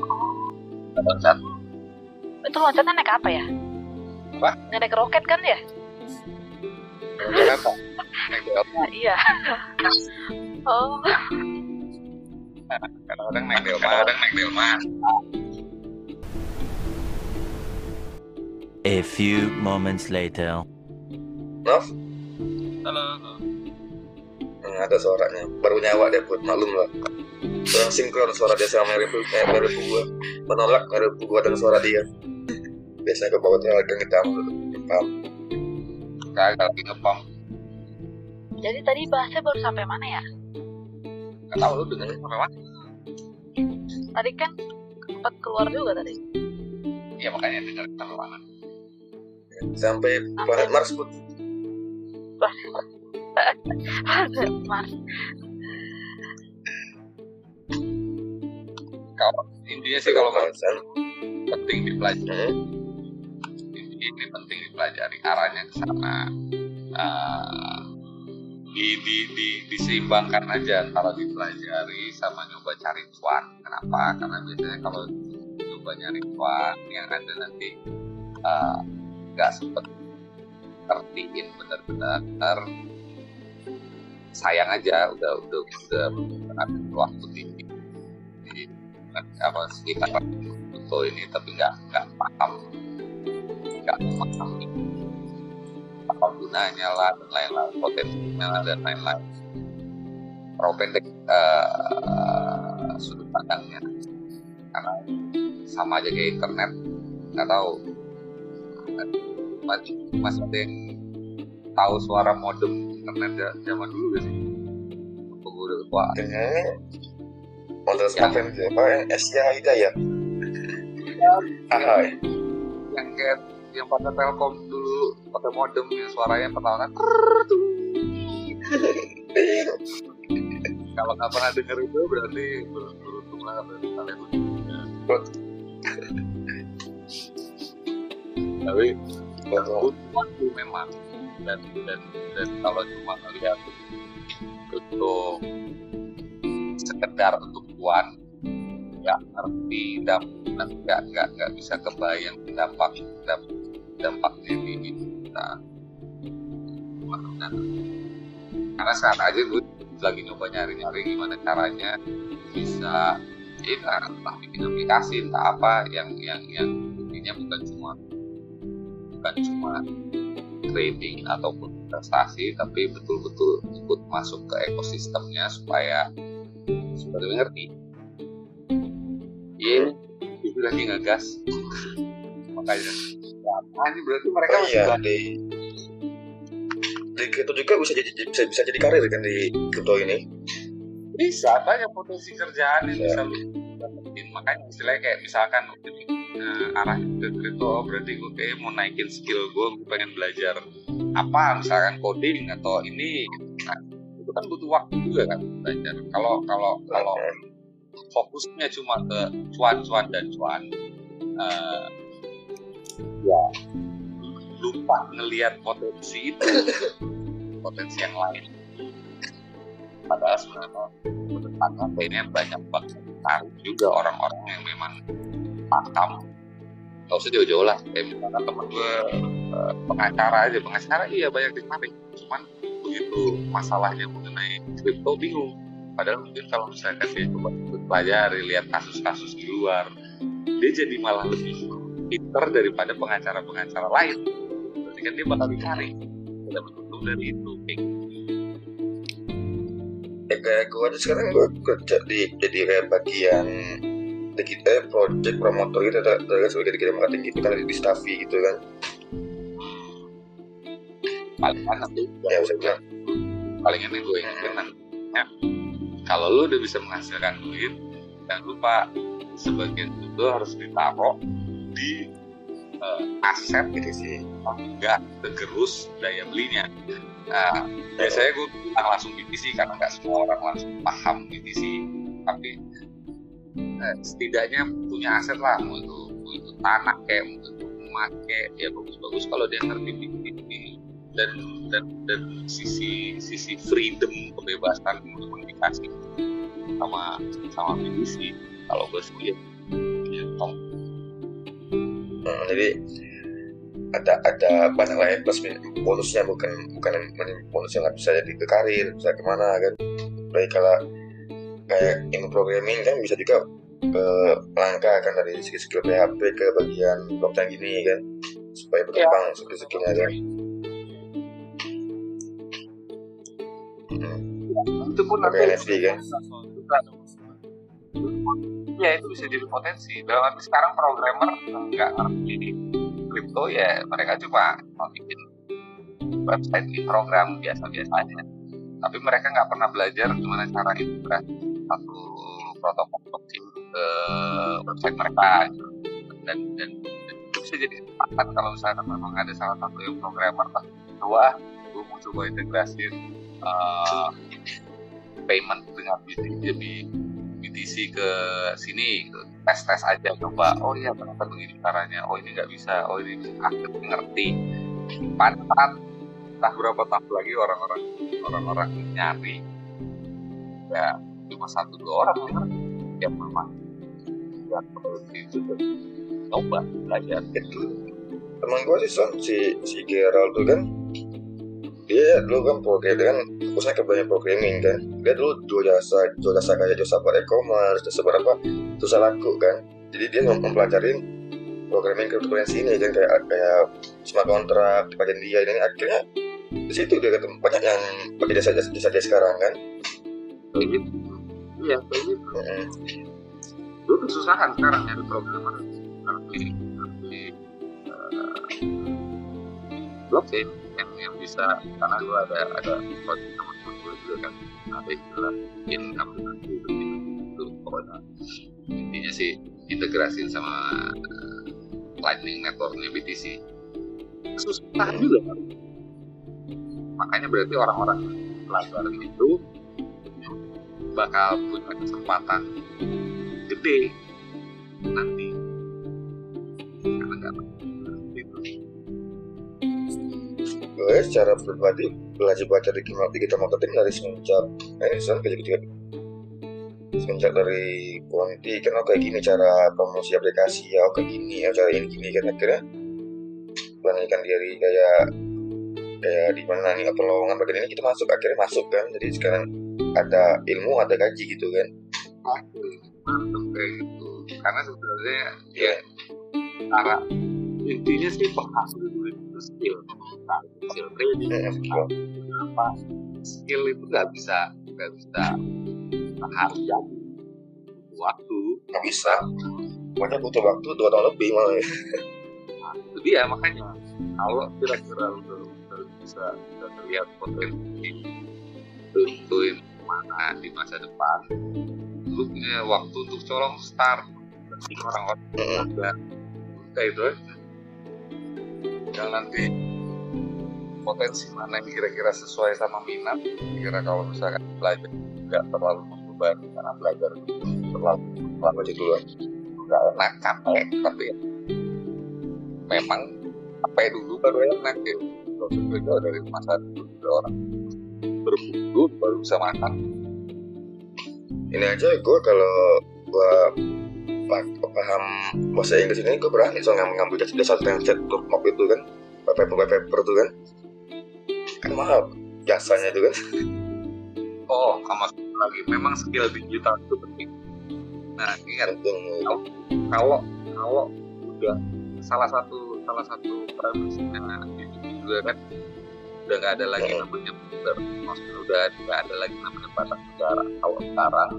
Oh, Loncat. itu loncatnya naik apa ya? Apa? Nggak naik roket kan ya? Naik Delta. Nah, iya. oh, Kadang-kadang naik Delta. Kadang-kadang naik Delta. A few moments later. Nov halo halo. Hmm, ada suaranya baru nyawa deh buat maklum lah kurang sinkron suara dia sama Meribu eh, Meribu gua menolak Meribu gua dengan suara dia biasanya ke bawah tuh lagi ngedam paham Kagak lagi ngepam. jadi tadi bahasnya baru sampai mana ya? Gak tau lu dengerin sampai mana? Tadi kan sempat keluar juga tadi. Iya makanya dengerin sampai mana. sampai planet Mars pun Mas, Kalau intinya sih kalau penting dipelajari. Hmm. Ini penting dipelajari arahnya ke sana. Eh, di, di, di, diseimbangkan aja antara dipelajari sama nyoba cari cuan. Kenapa? Karena biasanya kalau nyoba nyari cuan yang ada nanti eh, nggak uh, sempet ngertiin benar-benar sayang aja udah udah udah waktu di, di apa sekitar foto ini tapi nggak nggak paham nggak paham apa gunanya lah dan lain-lain potensinya lah dan lain-lain terlalu pendek uh, sudut pandangnya karena sama aja kayak internet nggak tahu masih masih ada yang tahu suara modem internet zaman dulu gak sih? Aku udah. Kayaknya model smartphone apa? Asia Hidayah. Aha. Yang kayak yang pakai Telkom dulu pakai modem yang suaranya perlawanan kalau nggak pernah denger itu berarti beruntung lah kalian tapi butuh waktu memang. Dan dan dan kalau cuma melihat untuk sekedar untuk uang nggak ngerti dampak nggak nggak nggak bisa kebayang dampak dampak dampaknya di hidup kita karena saat aja gue lagi nyoba nyari-nyari gimana caranya bisa ya entah bikin aplikasi entah apa yang yang yang intinya bukan cuma bukan cuma trading ataupun investasi tapi betul-betul ikut masuk ke ekosistemnya supaya supaya ngerti. Iya itu lagi ngegas. Makanya nah, ini berarti mereka oh, iya, di di kripto juga bisa jadi bisa bisa jadi karir kan di kripto ini? Bisa banyak potensi kerjaan yang bisa lu dapetin. Makanya istilahnya kayak misalkan uh, arah ke kripto oh, berarti gue kayak mau naikin skill gue gue pengen belajar apa misalkan coding atau ini. Nah, itu kan butuh waktu juga kan belajar. Kalau kalau kalau fokusnya cuma ke cuan-cuan dan cuan uh, ya lupa ngelihat potensi itu potensi yang lain. Padahal sebenarnya ke depannya kayaknya banyak banget tarik juga orang-orang yang memang paham gak usah jauh-jauh lah kayak misalnya temen gue uh, pengacara aja. Pengacara iya banyak ditarik cuman begitu masalahnya mengenai kripto bingung. Padahal mungkin kalau misalkan dia coba pelajari lihat kasus-kasus di luar dia jadi malah lebih pinter daripada pengacara-pengacara lain. Berarti kan dia bakal dicari. Tidak betul dari itu kayak ya kayak gue aja sekarang gue kerja di jadi kayak bagian kita eh, project promotor gitu ada ada sebagai digital marketing gitu kan di staffi gitu kan. Paling enak tuh. Ya saya bilang paling enak gue ingetin ya. Kalau lu udah bisa menghasilkan duit jangan lupa sebagian itu harus ditaruh di uh, aset gitu sih. Enggak tergerus daya belinya. Nah biasanya gue bilang langsung BTC karena nggak semua orang langsung paham BTC tapi eh, setidaknya punya aset lah mau itu mau itu tanah kayak mau itu rumah kayak ya bagus-bagus kalau dia ngerti BTC dan dan dan sisi sisi freedom kebebasan komunikasi sama sama BTC kalau gue hmm, jadi ada ada banyak lain plus bonusnya bukan bukan bonusnya nggak bisa jadi ke karir bisa ke mana kan baik kalau kayak ilmu programming kan bisa juga ke langkah kan dari segi skill PHP ke bagian blockchain gini kan supaya berkembang ya. skill skillnya kan hmm. itu pun nanti NFT kan ya itu bisa jadi potensi. Dalam arti sekarang programmer nggak ngerti kripto ya mereka cuma mau bikin website di program biasa-biasa aja tapi mereka nggak pernah belajar gimana cara integrasi satu protokol blockchain ke website mereka gitu. dan, dan itu bisa jadi kesempatan kalau misalnya memang ada salah satu yang programmer dua gue mau coba integrasi uh, payment dengan BTC jadi BTC ke sini gitu. tes tes aja coba. Oh iya ternyata begini caranya. Oh ini nggak bisa. Oh ini bisa ngerti. Pada saat entah berapa tahun lagi orang-orang orang-orang nyari. Ya cuma satu dua orang yang ngerti. yang memang yang produktif itu coba belajar. Itu teman gue sih son si si Gerald tuh kan dia dulu kan program dia kan ke banyak programming kan. Dia dulu jual jasa jual jasa kayak jasa buat e-commerce jasa buat apa susah laku kan. Jadi dia mem- mempelajari programming cryptocurrency ini kan kayak kayak smart contract bagian dia ini. Akhirnya di situ dia ketemu banyak yang pakai jasa jasa, jasa dia sekarang kan. Kayak gitu. Iya kayak gitu. Mm-mm. lu kesusahan sekarang nyari programmer. Ngerti ngerti eh, blockchain bisa karena gue ada ada project sama teman gue juga kan. Ada istilah income itu itu pokoknya. Intinya sih integrasiin sama eh, lightning networknya BTC kesusahan juga kan makanya berarti orang-orang belajar itu bakal punya kesempatan gede nanti gue secara pribadi belajar baca digital, digital marketing dari semenjak eh, kecil kecil semenjak dari Ponti kan oh kayak gini cara promosi aplikasi ya oh kayak gini ya cara ini gini kan akhirnya beranikan diri kayak kayak di mana nih apa lowongan bagian ini kita masuk akhirnya masuk kan. Jadi sekarang ada ilmu ada gaji gitu kan. Oke, kayak gitu. Karena sebenarnya ya cara intinya sih penghasil duit itu skill, skill trading, Mm, skill apa, skill itu nggak bisa nggak bisa Butuh waktu. nggak bisa makanya butuh waktu dua tahun lebih malah ya. Nah, itu dia makanya kalau kira-kira lu bisa bisa terlihat potensi tentuin mana di masa depan lu punya waktu untuk colong start orang-orang Mm-mm. udah kayak itu yang nanti potensi mana yang kira-kira sesuai sama minat. Kira kalau misalkan belajar nggak terlalu membebani karena belajar terlalu terlalu baca duluan. Nggak enak capek tapi ya, memang capek dulu baru enak ya. Kalau beda dari masa dulu orang berburu baru bisa makan. Ini aja gue kalau gue paham bahasa Inggris ini? Gue berani soalnya ngambil jasa jasa translate tuh waktu itu kan? Paper paper itu kan? Kan mahal jasanya itu kan? Oh sama sekali. Lagi memang skill digital itu penting. Nah ingat penting. kalau kalau udah salah satu salah satu premisnya itu juga kan udah nggak ada lagi Hmm. namanya border maksudnya udah nggak ada lagi namanya batas negara. Kalau sekarang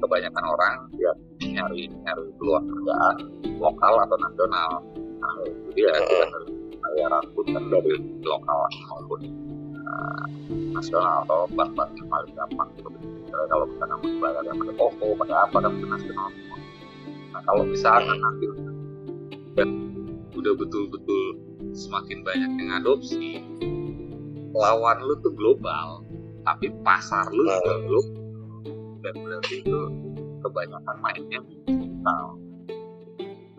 kebanyakan orang ya nyari nyari peluang kerjaan lokal atau nasional. Nah dia Hmm. kita harus bayaran pun kan dari lokal maupun uh, nasional atau bank-bank yang paling gampang gitu. Misalnya kalau kita nggak mau bayar yang pada toko pada apa dan pada nasional. Semua nah kalau misalkan nanti udah, udah betul-betul semakin banyak yang adopsi lawan lu tuh global tapi pasar lu juga global dan berarti itu kebanyakan mainnya digital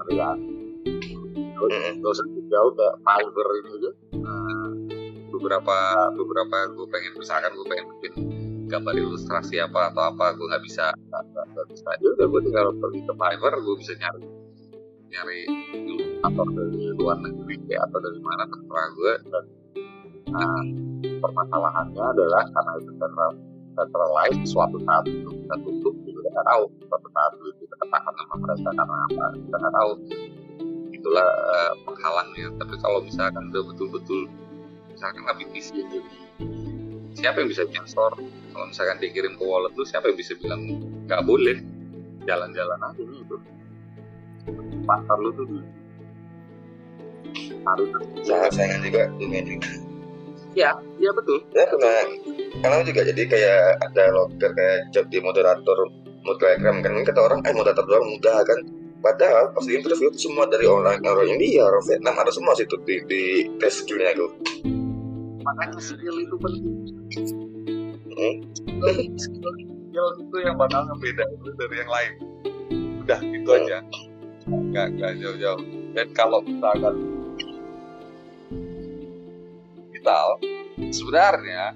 terlihat terus Mm-mm. gak usah jauh kayak Fiverr ini aja. Nah, beberapa beberapa gue pengen misalkan gue pengen bikin gambar ilustrasi apa atau apa gue nggak bisa nggak nggak- nggak bisa. Ya udah gue tinggal pergi ke Fiverr gue bisa nyari nyari ilustrator dari luar negeri kayak atau dari mana terserah gue dan nah, permasalahannya adalah karena itu central centralized suatu saat itu kita tutup kita nggak tahu. Suatu saat itu kita ketahan sama mereka karena apa kita nggak tahu. Itulah eh, penghalangnya. Tapi kalau misalkan udah betul-betul misalkan BTC yang jadi siapa yang bisa nyensor? Kalau misalkan dikirim ke wallet lu siapa yang bisa bilang nggak boleh? Jalan-jalan aja gitu. Pasar lu tuh harus saingan juga juga ya ya betul. Ya pernah karena juga jadi kayak ada logger kayak job di moderator mood telegram kan kata orang eh moderator doang mudah kan. Padahal pas di interview itu semua dari orang orang India orang Vietnam ada semua situ di, di tes skillnya itu. Makanya skill itu penting. Hmm. skill skill itu yang bakal ngebedain lu dari yang lain. Udah gitu Hmm. aja. Nggak nggak jauh-jauh. Dan kalau misalkan digital sebenarnya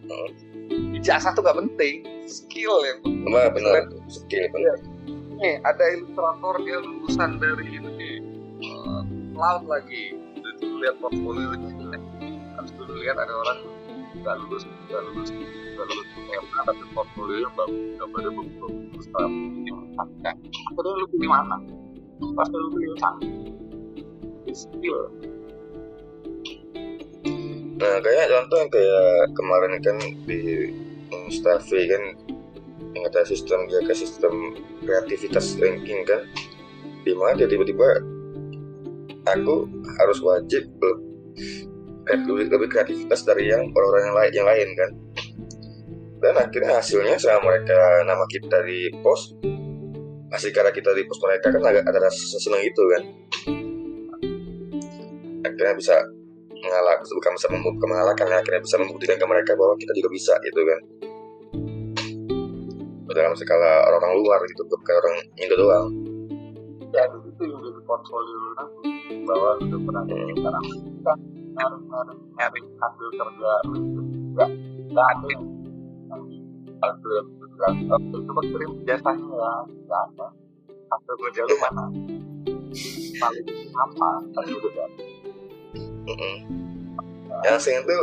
ijazah tuh gak penting skill yang penting. Cuma benar. Skill benar. nih ada ilustrator dia lulusan dari ini eh, cloud lagi. Udah dulu lihat portfolionya jelek harus dulu lihat ada orang nggak lulus nggak lulus nggak lulus. SMA tapi portfolio bagus gambarnya bagus bagus tapi ini kan akhirnya lu pilih mana? Pasti lu pilih skill Nah, kayak contoh yang kayak kemarin kan di Instave kan yang ada sistem jaga sistem kreativitas ranking kan. Di mana dia tiba-tiba aku harus wajib lebih, lebih kreativitas dari yang orang-orang yang lain yang lain kan. Dan akhirnya hasilnya sama mereka nama kita di post hasil karena kita di post mereka kan agak ada rasa seneng itu kan. Akhirnya bisa mengalah bukan bisa mengalahkan ya akhirnya bisa membuktikan ke mereka bahwa kita juga bisa gitu kan. Dalam skala orang-orang luar gitu bukan orang Indo doang. Ya itu yang jadi portfolio nanti bahwa udah pernah jadi sekarang kita harus harus nyari hasil kerja itu nggak nggak ada yang hasil "Oh, coba kirim jasanya ya nggak ada. Hasil kerja lu mana? Paling apa? Kan gitu Mm-mm. yang sing itu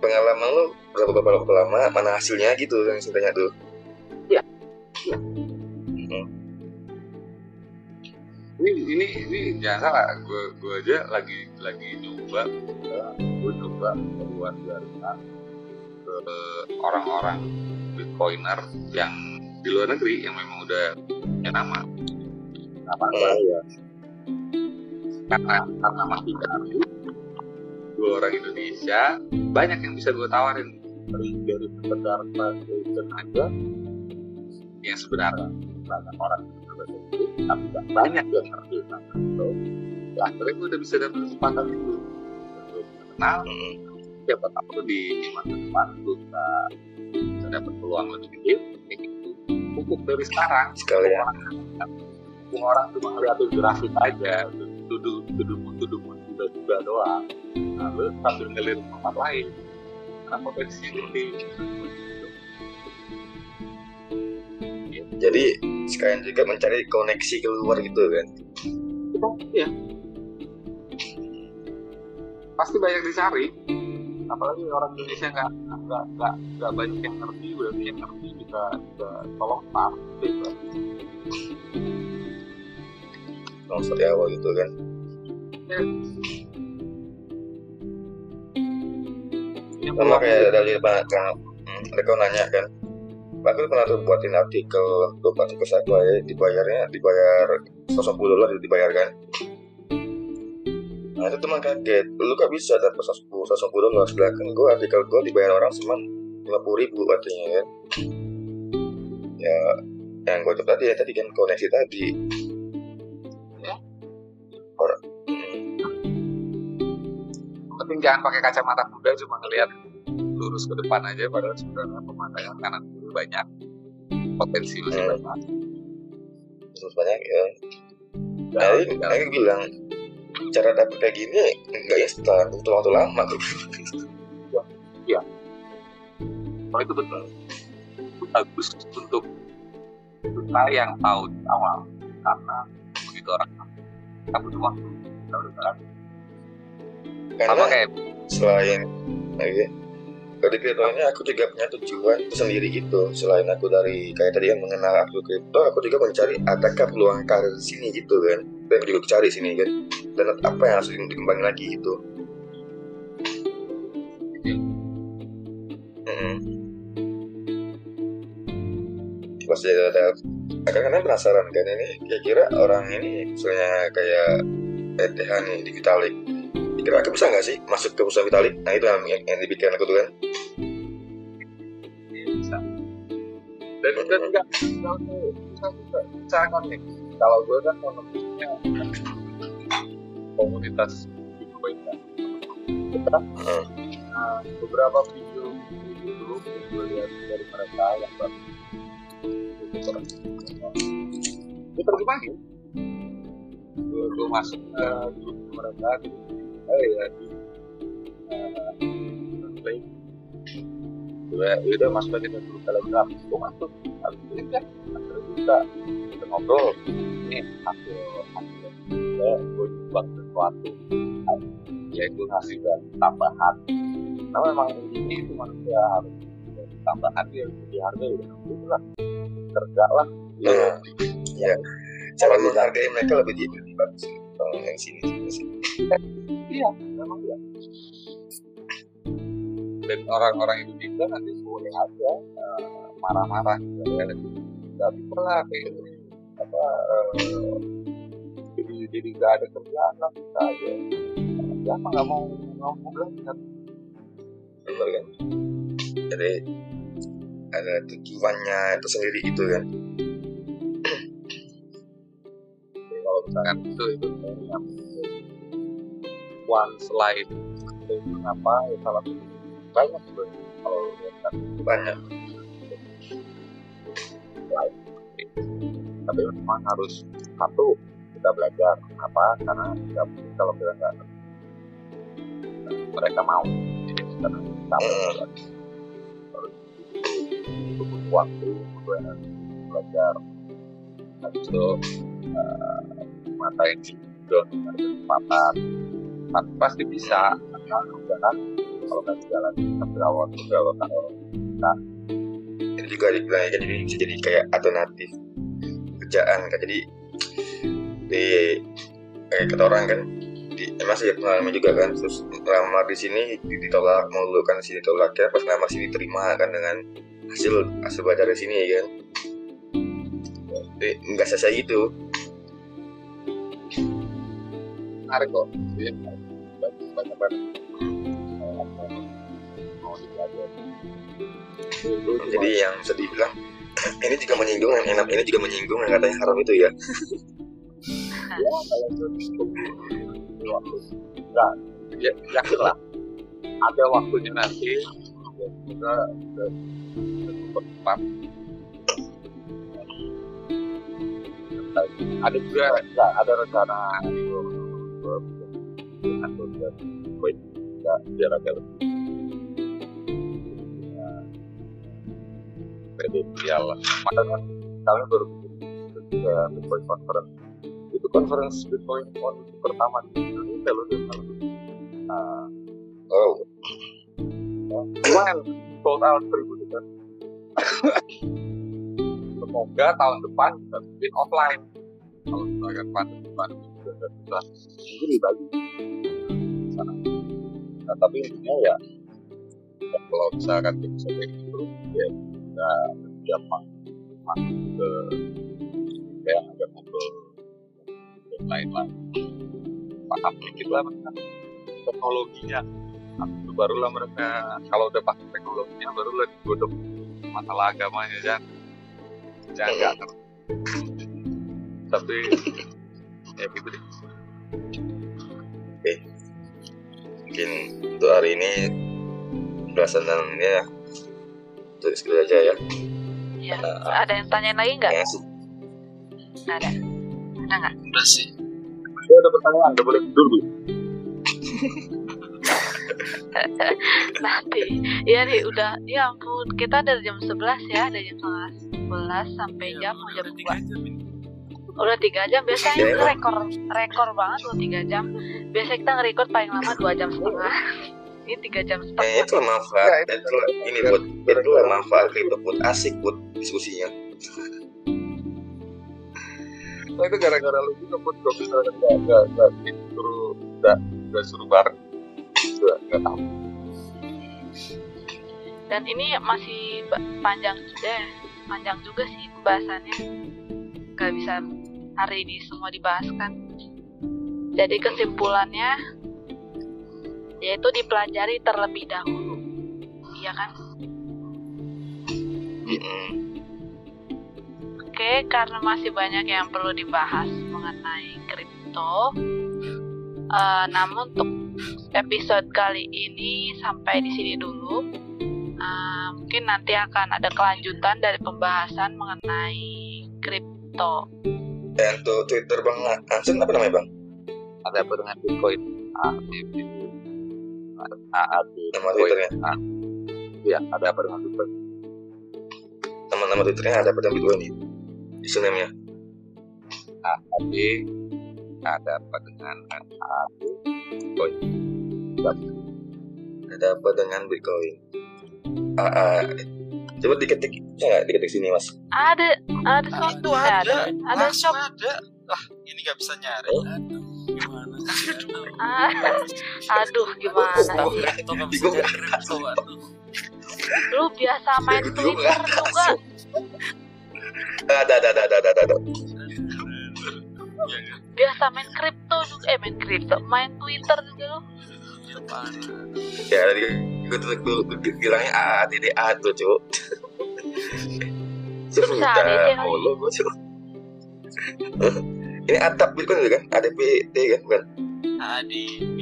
pengalaman lu berapa berapa, berapa lama mana hasilnya gitu yang singkatnya tuh? Ini ini ini jangan salah gue gue aja lagi lagi nyoba gue nyoba keluar dari ke orang-orang bitcoiner yang di luar negeri yang memang udah punya nama. Nama saya karena karena masih baru gue orang Indonesia banyak yang bisa gue tawarin. Dari dari sekedar translation aja yang sebenarnya banyak orang yang bisa bahasa Inggris tapi gak banyak yang ngerti tentang itu. Ya akhirnya gue udah bisa dapet kesempatan itu. Gue kenal siapa tahu di masa depan gue bisa bisa dapet peluang lebih gede kayak gitu. Pupuk dari sekarang. Sekalian semua orang cuma ngeliat grafik aja duduk duduk duduk juga doang lalu sambil ngeliat tempat lain karena potensinya gede jadi sekalian juga mencari koneksi keluar gitu kan Iya. Pasti banyak dicari. Apalagi orang Indonesia nggak nggak nggak nggak banyak yang ngerti, berarti yang ngerti juga juga tolong tar. Gitu. langsung dari awal gitu kan sama kayak dari banyak kan hmm, mereka nanya kan? Aku tuh pernah tuh buatin artikel untuk artikel saya ya, dibayarnya dibayar 110 dolar dibayar kan nah itu teman kaget. Lu kok bisa dapat 110 110 dolar sedangkan gue artikel gue dibayar orang cuma 50 ribu katanya kan ya yang gue coba tadi ya tadi kan koneksi tadi penting jangan pakai kacamata kuda cuma ngelihat lurus ke depan aja padahal sebenarnya pemandangan kanan kiri banyak potensi masih Hmm. banyak. terus banyak ya Jangan Nah, Aku bilang cara dapet kayak gini nggak instan, butuh waktu lama. Oh itu betul. Bagus untuk kita yang tahu di awal karena begitu orang kita butuh waktu. Kita udah kan. Sama Karena kayak selain kalau di kripto ini aku juga punya tujuan sendiri gitu. Selain aku dari kayak tadi yang mengenal aku kripto, aku juga mencari adakah peluang karir di sini gitu kan. Dan aku juga cari sini kan. Dan apa yang harus dikembangin lagi gitu. Mm-mm. Pasti ada, ada kadang-kadang penasaran kan ini kira-kira orang ini misalnya kayak ETH nih di Kira aku bisa nggak sih masuk ke perusahaan Vitalik nah itu yang, yang, dipikiran aku tuh kan Iya, bisa. Dan bisa juga bisa connect. Kalau gue kan monotonnya komunitas kan. Kita Hmm. nah, beberapa video video dulu gue lihat dari mereka yang baru gue terjemahin gue, masuk ke grup mereka gitu ya di play gue udah masuk aja dulu telegram gue masuk habis itu kan akhirnya kita kita ngobrol. Ini hasil hasil. Gue gue buat sesuatu. Ya gue ngasih tambahan. Nah memang ini itu manusia harus tambahan. Dia lebih harga udah itu lah. Kerja lah. Nah, ya. Cara menghargai mereka lebih lebih bagus. Kalau yang sini sini sini. iya memang iya dan orang-orang Indonesia nanti boleh aja eh, marah-marah gitu ya bisa lah kayak apa eh, jadi jadi nggak ada kerjaan lah kita aja siapa nggak mau nggak mau belajar Benar kan? Jadi ada tujuannya itu sendiri itu kan. Misalkan itu itu once life itu apa ya salah satu. Banyak sebenarnya kalau lihat kan Banyak. life tapi memang harus satu kita belajar. Apa karena nggak mungkin kalau kita nggak mereka mau. Jadi kita harus butuh waktu butuh belajar. Habis itu eh, mata juga ada kesempatan tapi pasti bisa karena udah kan? Kalau nggak jalan tapi awal juga kalau kalau Ini juga dibilang kan jadi bisa jadi kayak alternatif kerjaan kan. Jadi di kayak kata orang kan di emang sih pengalaman juga kan terus lamar di sini ditolak mulu kan sini tolak ya pas lamar sini terima kan dengan hasil hasil belajar di sini kan. Jadi, nggak selesai gitu menarik kok. Jadi banyak banyak banget. Eh, mau dipelajari jadi yang bisa dibilang ini juga menyinggung yang enak ini juga menyinggung yang katanya haram itu ya. Ya kalau itu waktu. Enggak ya yakin lah ada waktunya nanti. Ya, kita tepat ada juga ada rencana atau dan baik biar agak lebih kredensial makanya kan kalian baru juga Bitcoin conference itu conference Bitcoin on pertama di Indonesia loh dan nah, oh lumayan sold out seribu juga semoga tahun depan bisa bikin offline. Kalau misalkan pandemi pandemi mungkin dibagi. Di sana nah tapi intinya ya kalau misalkan kita bisa kayak gitu ya kita gampang masuk ke kayak ada ngobrol yang lain lah. Paham dikit lah mereka teknologinya itu barulah mereka kalau udah pakai teknologinya barulah digodok masalah agamanya kan jangan nggak ngerti tapi ya gitu deh mungkin untuk hari ini belasan dan ini ya untuk segitu aja ya Ya. Nah, Ada yang tanyain lagi nggak? kayaknya sih Nggak ada. Ada nggak? Udah sih. Saya ada pertanyaan udah boleh tidur belum Nanti. Iya nih udah. Ya ampun. Kita dari jam 11 ya. Dari jam 11 sampai jam mau jam 2. Udah tiga jam. Biasanya Ya, itu rekor rekor banget loh tiga jam. Biasanya kita nge-record paling lama dua jam setengah. Ini tiga jam setengah. itu manfaat itu ini buat itu lah manfaat itu buat asik buat diskusinya Nah, itu gara-gara lu juga pun kalau misalkan nggak nggak nggak disuruh nggak nggak suruh bareng juga nggak tahu Dan ini masih panjang juga, panjang juga sih pembahasannya. Gak bisa hari ini semua dibahas kan. Jadi kesimpulannya yaitu dipelajari terlebih dahulu. Iya kan? Oke, karena masih banyak yang perlu dibahas mengenai kripto. eh, namun untuk episode kali ini sampai di sini dulu. Eh, mungkin nanti akan ada kelanjutan dari pembahasan mengenai kripto. Dan untuk Twitter bang Hansen apa namanya bang ada apa dengan Bitcoin ah, AAD. Nama Twitternya. Iya, ada apa dengan Twitter? Nama-nama Twitternya ada pada Bitcoin ini. Username-nya. AAD. Ada apa dengan AAD? Ada apa dengan Bitcoin? AA. Coba diketik, bisa nggak diketik sini mas? Ada, ada Ah, shop, itu eh, ada. ada, ada Langsung shop. ada. Lah, ini nggak bisa nyari. Aduh, gimana sih? Aduh. Ah, aduh, gimana kripto aduh. Lu biasa main Twitter juga. Ada, ada, ada, ada, ada, ada. Ya, kan? Biasa main kripto juga. Eh, main kripto. Main Twitter juga lu. Apaan? Ya, tadi gue tuh gue bilangnya AADDA tuh, cuk. Bisa Sudah, ADD kali. follow gue, cuk. Ini atap Bitcoin itu kan? ADPT kan, bukan? ADB.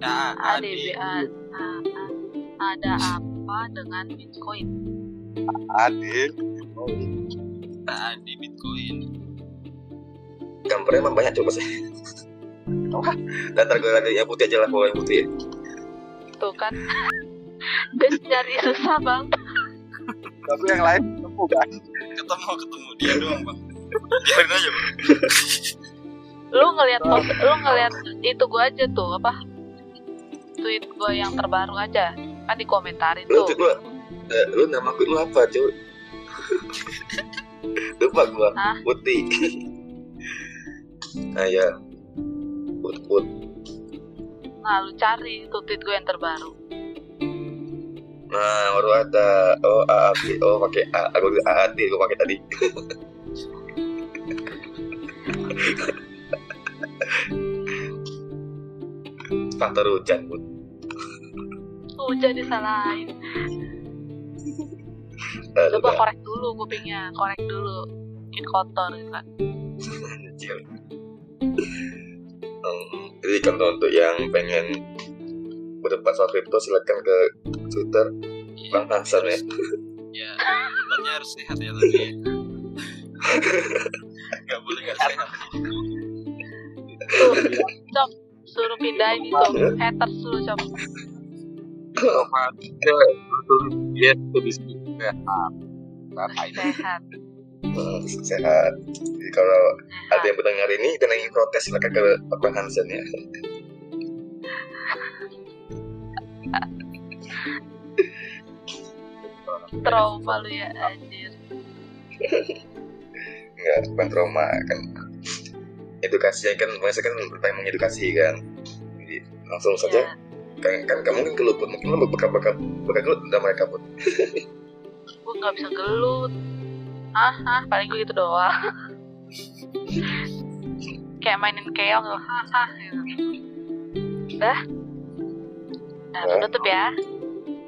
Ah, ADB. A- A- A- Ada apa dengan Bitcoin? AAD. AD Bitcoin. Gambarnya emang banyak coba sih. Datar gue lagi yang putih aja lah, bawa yang putih. Tuh kan. Dan nyari susah bang. Tapi yang lain ketemu kan? Ketemu ketemu dia doang bang. Biarin aja bang. Lu ngelihat post, lu ngelihat itu gua aja tuh apa? Tweet gua yang terbaru aja. Kan dikomentarin Lu tuh. tuh gue, eh, lu nama gue lu apa, cuk? Lupa gue, Hah? putih. nah ya, put put. Nah, lu cari tuh tweet gua yang terbaru. Nah, baru ada oh AAD, oh pakai A, aku AAD gue pakai tadi. Faktor hujan, Bud. Hujan disalahin. Eh, Coba udah. korek dulu kupingnya, korek dulu. Mungkin kotor gitu kan. Anjir. Hmm, jadi kalau untuk yang pengen berdebat soal kripto silakan ke Twitter Bang Hasan ya. Ya, tempatnya harus sehat ya tapi. ya. Gak boleh gak sehat. Tuh, cop, suruh pindahin itu. Haters lu, cop. Yes, itu di situ. Sehat. Sehat. Hmm, sehat. Jadi kalau ada yang mendengar ini dan ingin protes silakan ke Bang Hansen ya. Trauma lu ya, anjir. Enggak, bukan trauma kan. Edukasinya kan, maksudnya kan bertanya mengedukasi kan. Jadi langsung saja Ya, kan, kan kamu mungkin keluput mungkin lo bakal bakal bakal gelut mereka pun gue gak bisa gelut. Ah, ah, paling gue gitu doang. Kayak mainin keong tuh, haha. Gitu. Udah. Nah, tutup ya.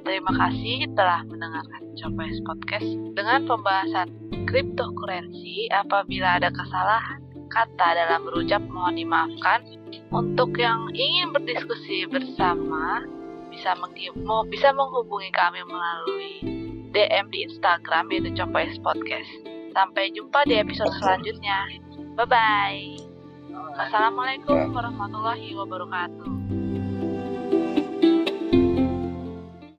Terima kasih telah mendengarkan Copes Podcast dengan pembahasan cryptocurrency. Apabila ada kesalahan kata dalam berucap mohon dimaafkan. Untuk yang ingin berdiskusi bersama bisa mau bisa menghubungi kami melalui DM di Instagram yaitu Copes Podcast. Sampai jumpa di episode selanjutnya. Bye bye. Assalamualaikum warahmatullahi wabarakatuh.